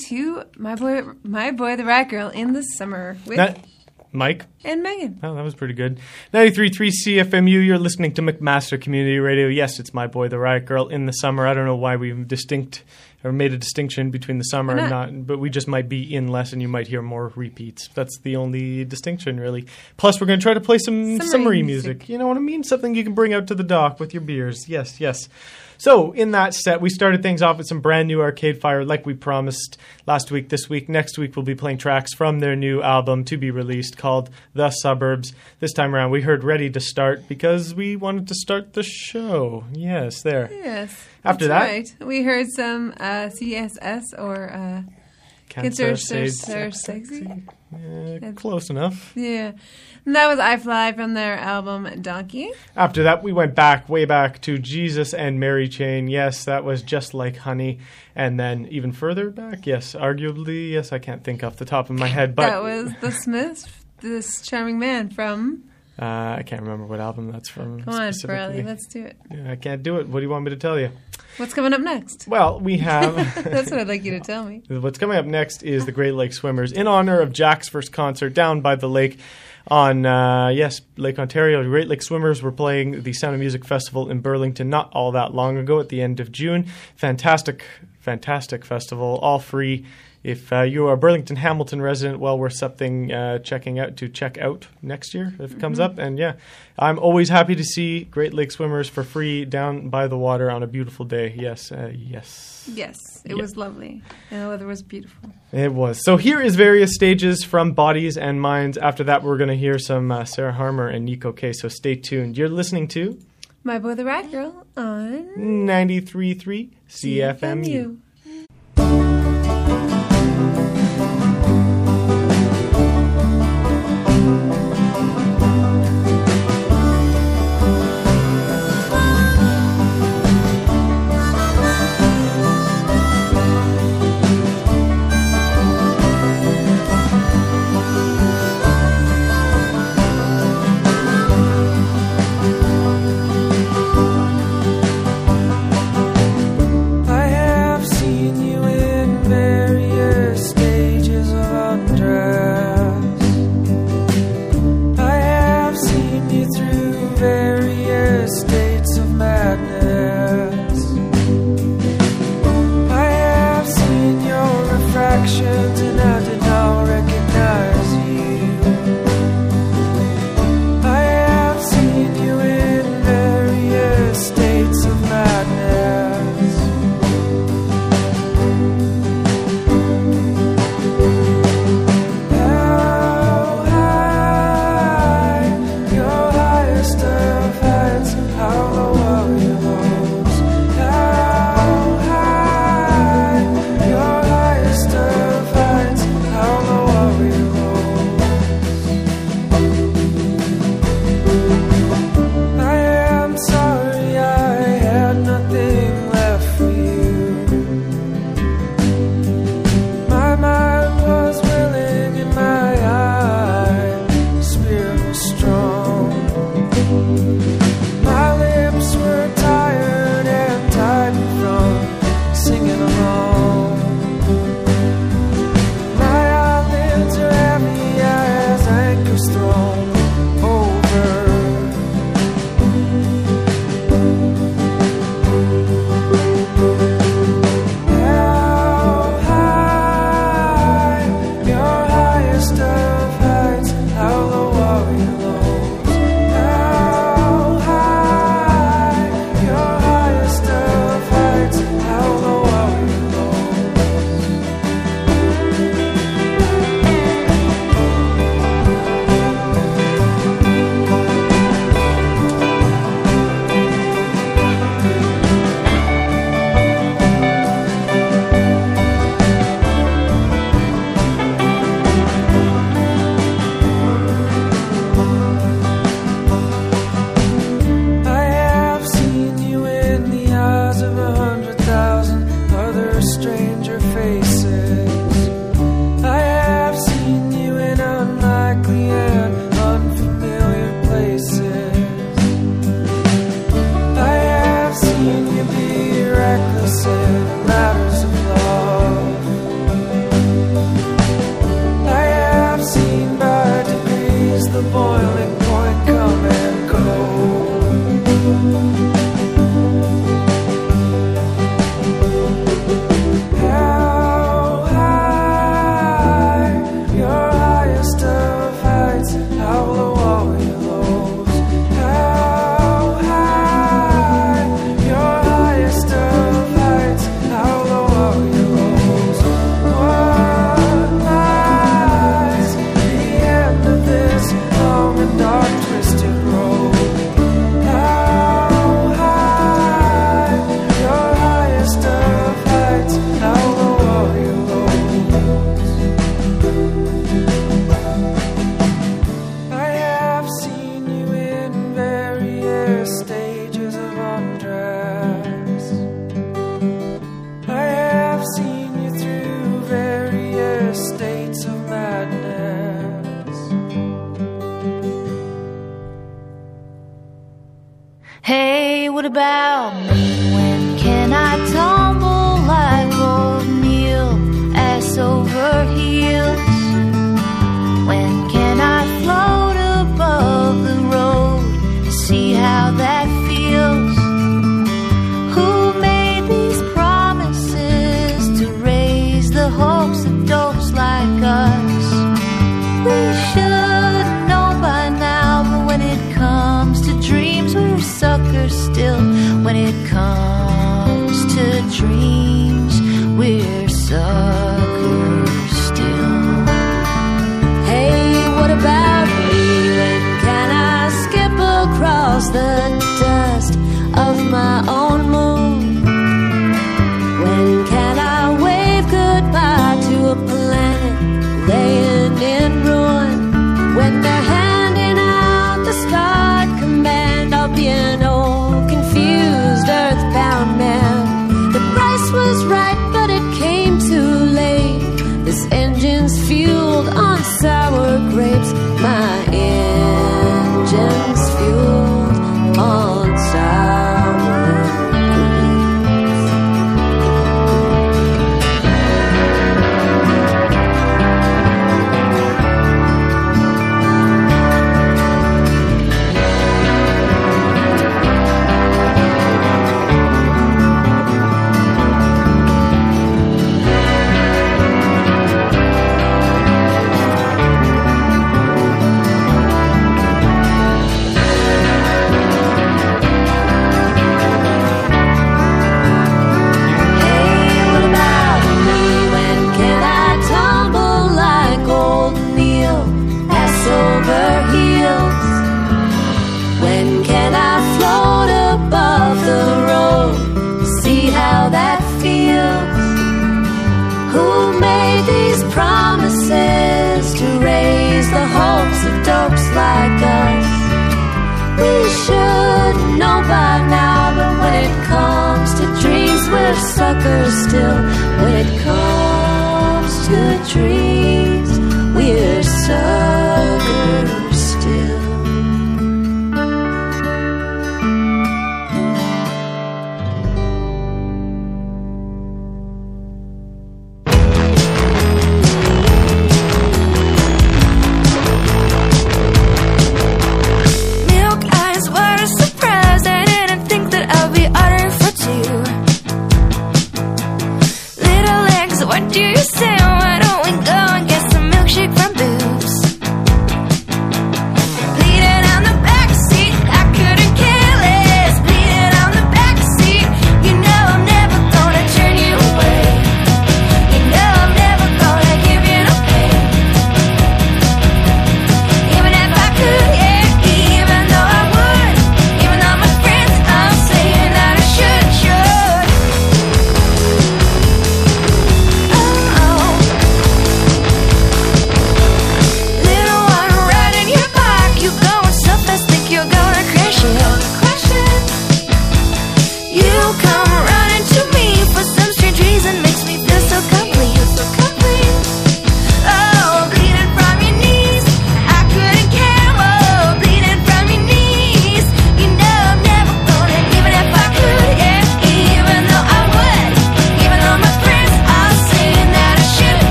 listening to my boy, my boy, the rat girl in the summer with That, Mike. and Megan. Oh, that was pretty good. 93.3 CFMU, you're listening to McMaster Community Radio. Yes, it's my boy, the Riot Girl, in the summer. I don't know why we've distinct or made a distinction between the summer and not? but we just might be in less and you might hear more repeats. That's the only distinction, really. Plus, we're going to try to play some Summery summery music. music. You know what I mean? Something you can bring out to the dock with your beers. Yes, yes. So, in that set, we started things off with some brand new Arcade Fire, like we promised last week. This week, next week, we'll be playing tracks from their new album to be released called The Suburbs. This time around, we heard Ready to Start because we wanted to start the show. Yes, there. Yes. After that- right. we heard some uh, CSS or uh, Cancer Cancer Sex- Sexy. Eh, close enough. yeah, and that was I Fly from their album Donkey. After that, we went back, way back to Jesus and Mary Chain. Yes, that was just like honey. And then even further back, yes, arguably, yes, I can't think off the top of my head, but that was the Smiths, this charming man from. uh, I can't remember what album that's from. Come on. Farley, let's do it. Yeah, I can't do it. What do you want me to tell you? What's coming up next? Well, we have. That's what I'd like you to tell me. What's coming up next is the Great Lake Swimmers in honor of Jack's first concert down by the lake on uh, yes Lake Ontario. Great Lake Swimmers were playing the Sound of Music Festival in Burlington not all that long ago at the end of June. Fantastic, fantastic festival, all free. If uh, you are a Burlington Hamilton resident, well, we're something uh, checking out to check out next year if it comes up. And yeah, I'm always happy to see Great Lake Swimmers for free down by the water on a beautiful day. Yes, uh, yes. Yes, it Yeah. was lovely. And the weather was beautiful. It was. So here is various stages from Bodies and Minds. After that, we're going to hear some uh, Sarah Harmer and Nico K. So stay tuned. You're listening to My boy, the rat girl on 93.3 CFMU. I point come and go. What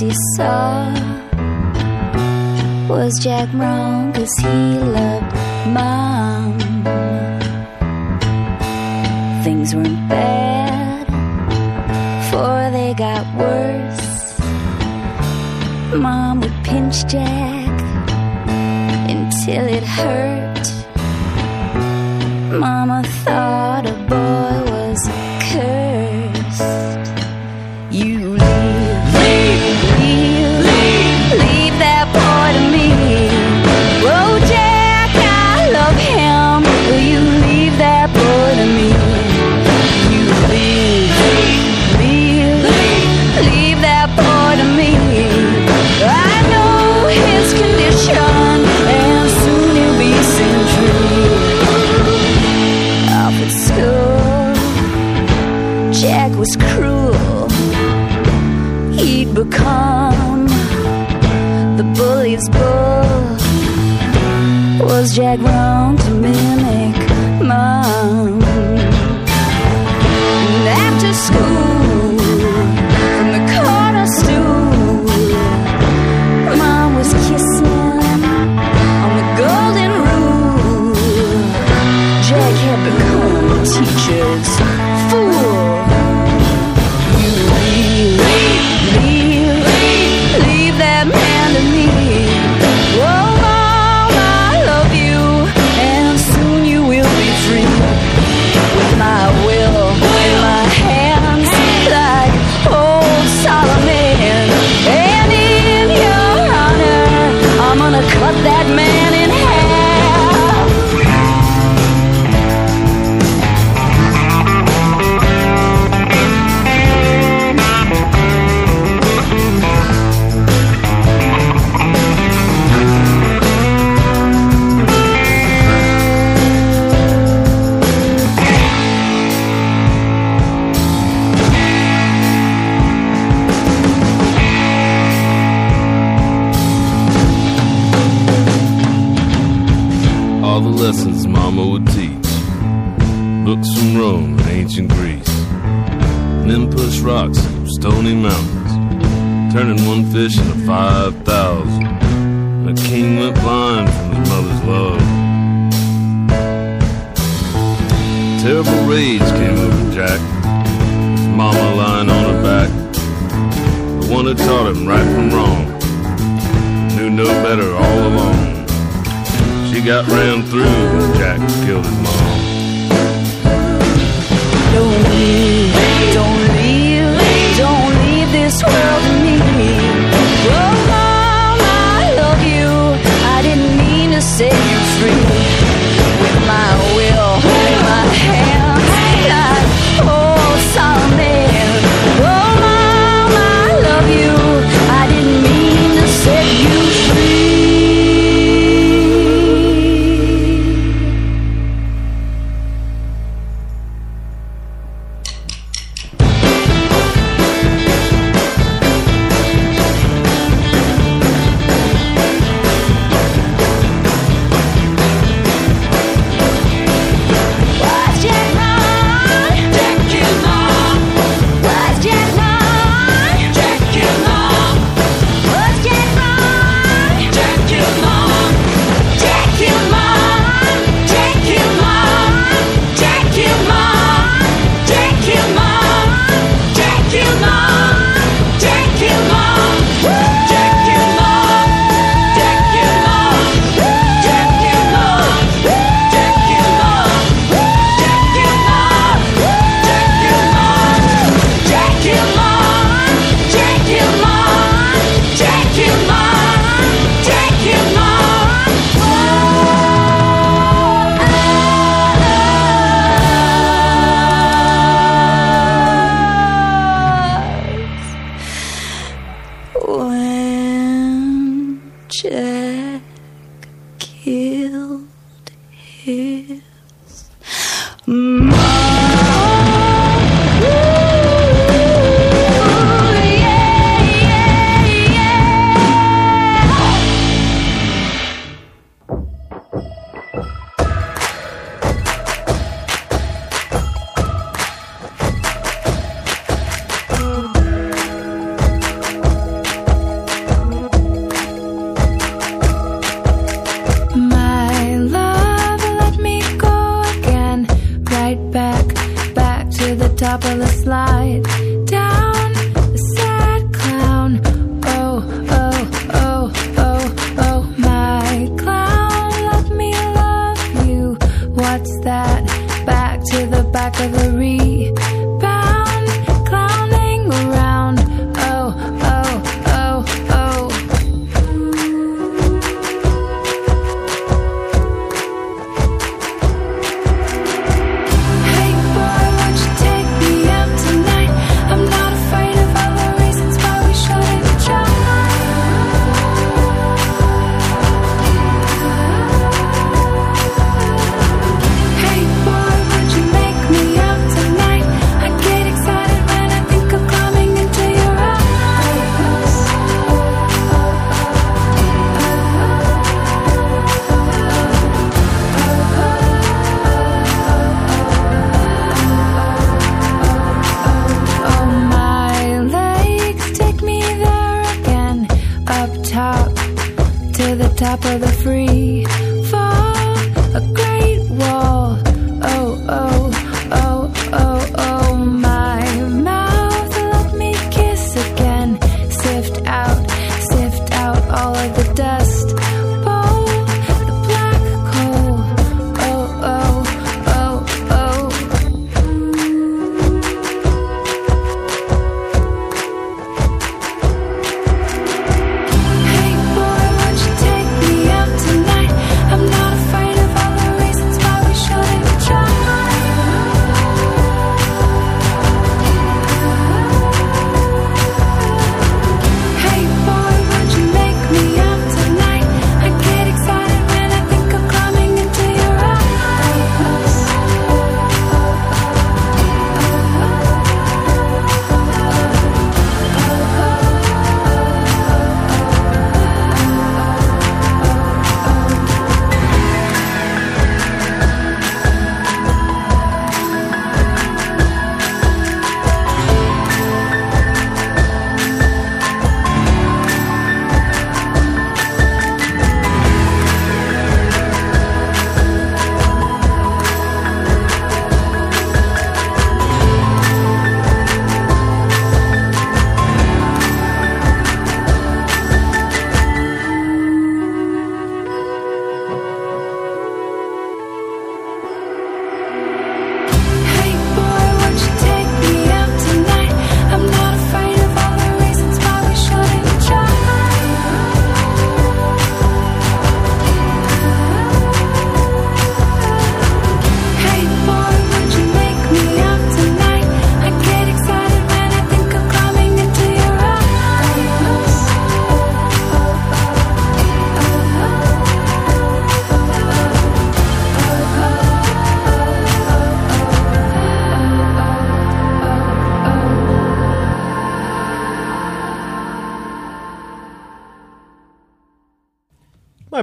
he saw was Jack Brown Cause he loved mom. Things weren't bad, for they got worse. Mom would pinch Jack until it hurt. Back, back to the top of the slide, down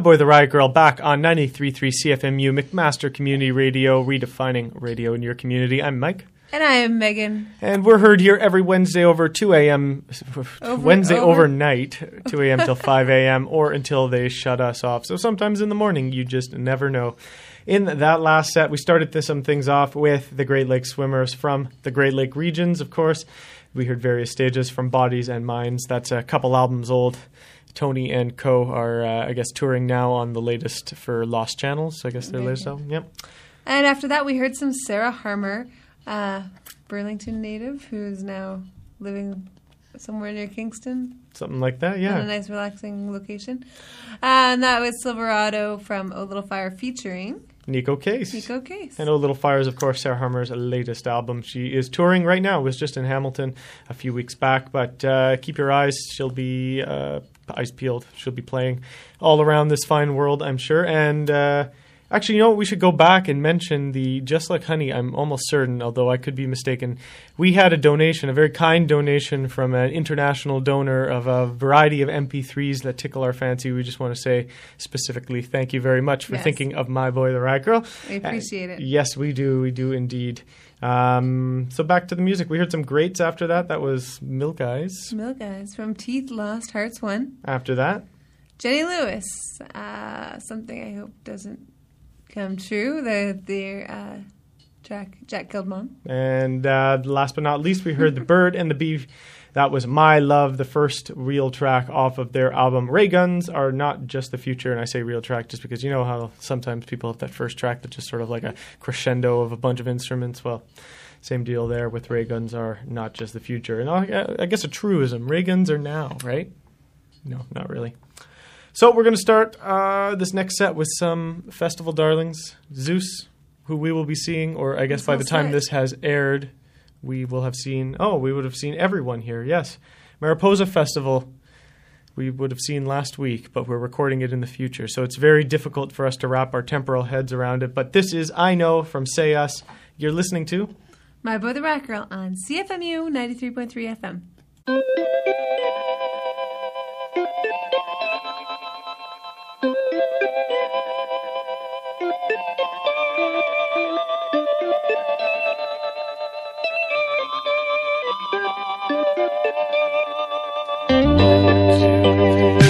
boy, the Riot Girl, back on 93.3 CFMU, McMaster Community Radio, redefining radio in your community. I'm Mike. And I am Megan. And we're heard here every Wednesday over 2 a.m. Over- Wednesday over- overnight, 2 a.m. till 5 a.m. or until they shut us off. So sometimes in the morning, you just never know. In that last set, we started this, some things off with the Great Lake swimmers from the Great Lake regions, of course. We heard various stages from Bodies and Minds. That's a couple albums old. Tony and Co. are, uh, I guess, touring now on the latest for Lost Channels. I guess their latest album. Yep. And after that, we heard some Sarah Harmer, uh, Burlington native, who's now living somewhere near Kingston Something like that. on a nice, relaxing location. and that was Silverado from O Little Fire featuring Neko Case. Neko Case. And Oh Little Fire is, of course, Sarah Harmer's latest album. She is touring right now. It Was just in Hamilton a few weeks back, but uh, keep your eyes. She'll be uh, Eyes Peeled. She'll be playing all around this fine world, I'm sure. And uh, actually, you know what? We should go back and mention the Just Like Honey. I'm almost certain, although I could be mistaken. We had a donation, a very kind donation from an international donor of a variety of MP3s that tickle our fancy. We just want to say specifically thank you very much for Yes. thinking of My Boy the Riot Girl. We appreciate Uh, it. Yes, we do. We do indeed. Um, so back to the music. We heard some greats after that. That was Milk Eyes. Milk Eyes from Teeth Lost Hearts Won. After that, Jenny Lewis. Uh, something I hope doesn't come true. The the uh, Jack Jack killed mom. and uh, last but not least, we heard the Bird and the Bee. That was My Love, the first real track off of their album. Ray Guns are not just the future, and I say real track just because you know how sometimes people have that first track that's just sort of like a crescendo of a bunch of instruments. Well, same deal there with Ray Guns are not just the future. And I, I guess a truism Ray Guns are now, right? No, not really. So we're going to start uh, this next set with some festival darlings. Zeus, who we will be seeing, or I guess by the time this has aired, we will have seen. Oh, we would have seen everyone here. Yes, Mariposa Festival. We would have seen last week, but we're recording it in the future, so it's very difficult for us to wrap our temporal heads around it. But this is I know from Say Us. You're listening to My Boy the Rock Girl on CFMU 93.3 FM. If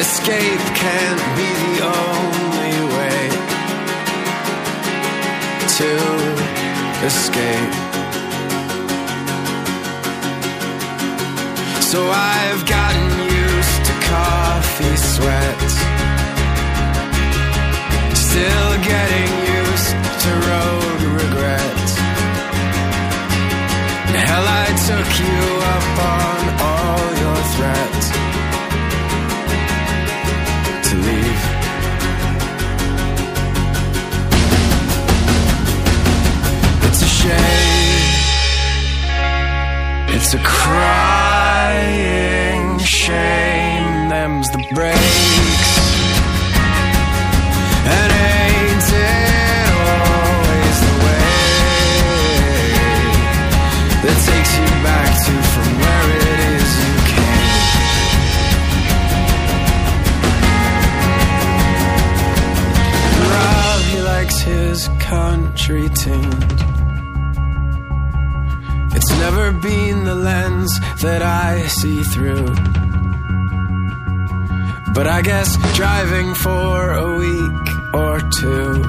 Escape can't be the only way to escape. So I've gotten used to coffee sweats. Still getting used to road regrets. Hell, I took you up on all your threats It's a crying shame. Them's the breaks. And ain't it always the way that takes you back to from where it is you came? Rob, he likes his country tuned. Never been the lens that I see through. But I guess driving for a week or two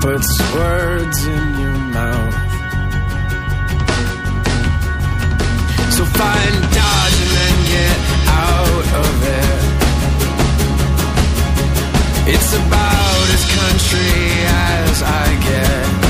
puts words in your mouth. So find Dodge and then get out of it. It's about as country as I get.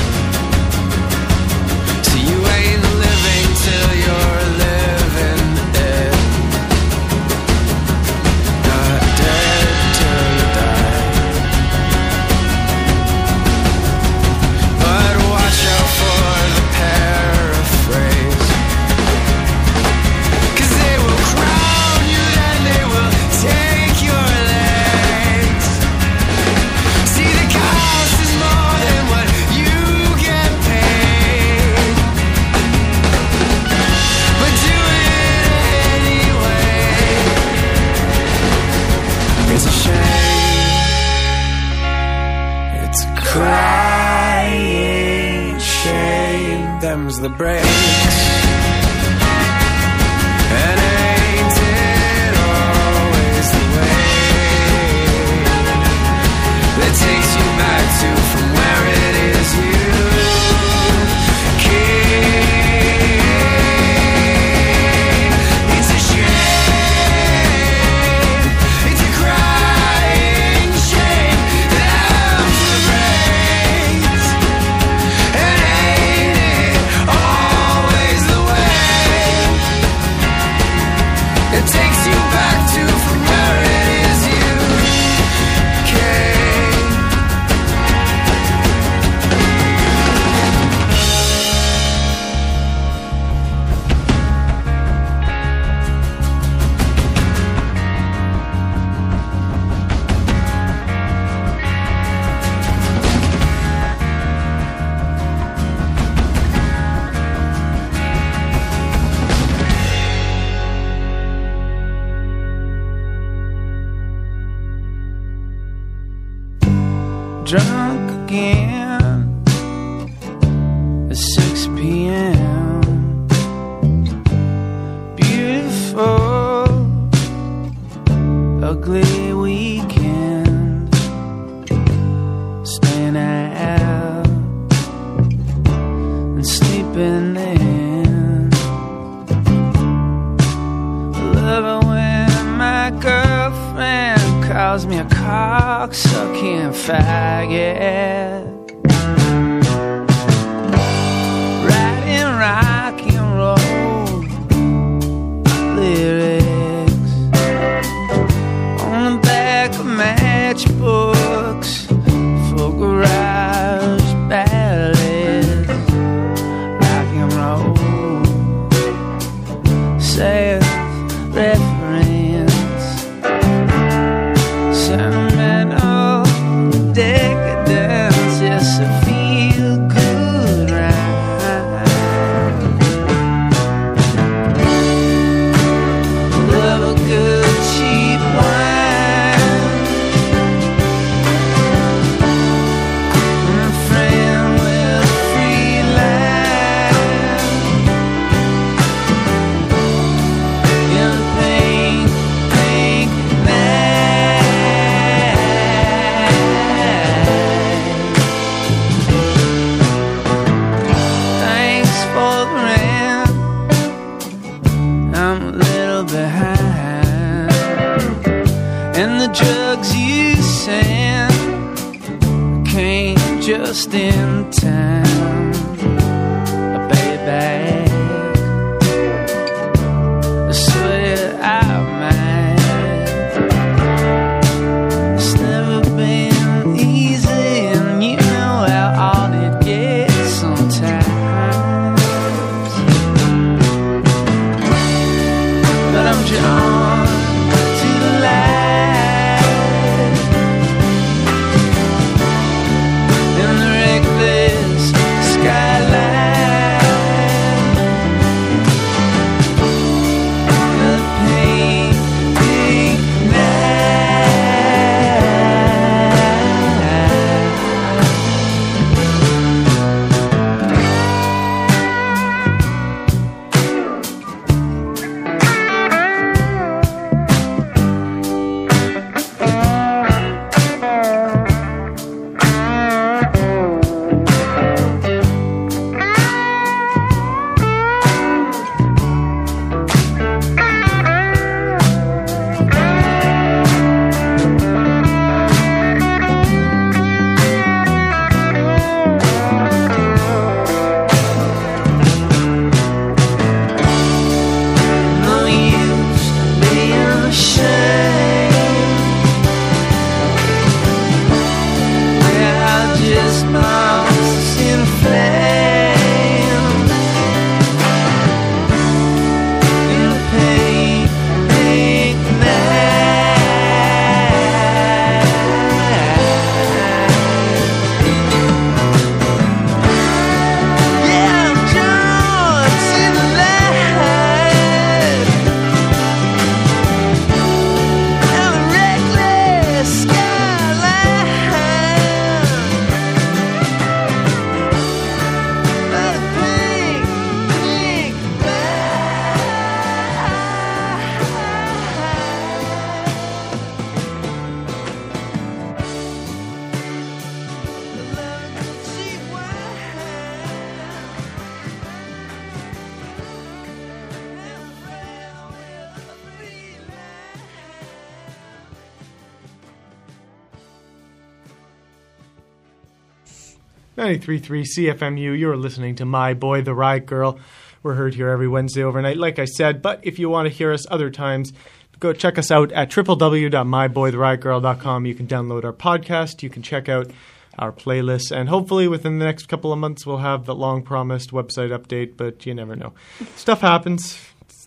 93.3 CFMU. You're listening to My Boy, the Riot Girl. We're heard here every Wednesday overnight, like I said. But if you want to hear us other times, go check us out at www.myboytheriotgirl.com. You can download our podcast. You can check out our playlist. And hopefully within the next couple of months, we'll have the long promised website update, but you never know. Stuff happens.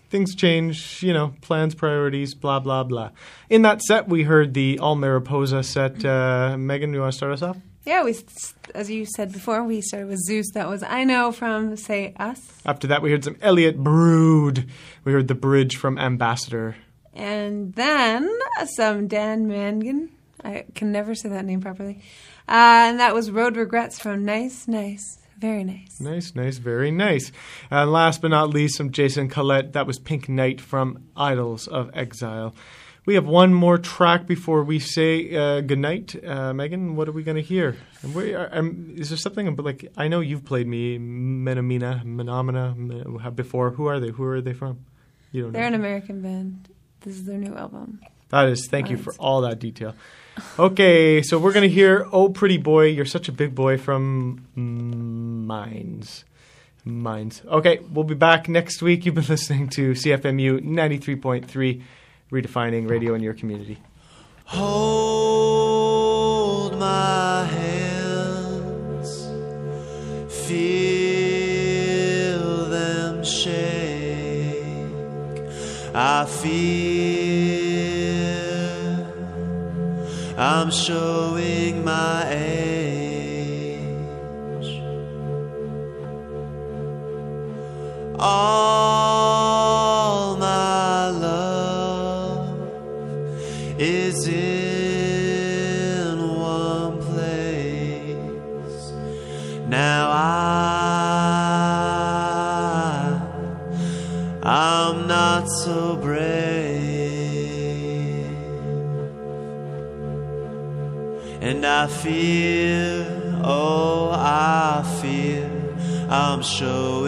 Things change, you know, plans, priorities, blah, blah, blah. In that set, we heard the All Mariposa set. Uh, Megan, you want to start us off? Yeah, we, as you said before, we started with Zeus. That was I know from Say Us. After that, we heard some Elliott Brood. We heard the bridge from Ambassador. And then some Dan Mangan. I can never say that name properly. Uh, and that was Road Regrets from Nice, Nice, Very Nice. Nice, nice, very nice. And last but not least, some Jason Collett. That was Pink Night from Idols of Exile. We have one more track before we say uh, goodnight. Uh, Megan, what are we going to hear? Where, are- um, is there something like I know you've played me Menomena, Menomena before. Who are they? Who are they from? You don't They're know. an American band. This is their new album. That is, thank you for all that detail. Okay, so we're going to hear Oh Pretty Boy, You're Such a Big Boy from Mines. Mines. Okay, we'll be back next week. You've been listening to CFMU 93.3, redefining radio in your community. Hold my hands, feel them shake. I I'm showing my age. All fear, oh, I fear, I'm showing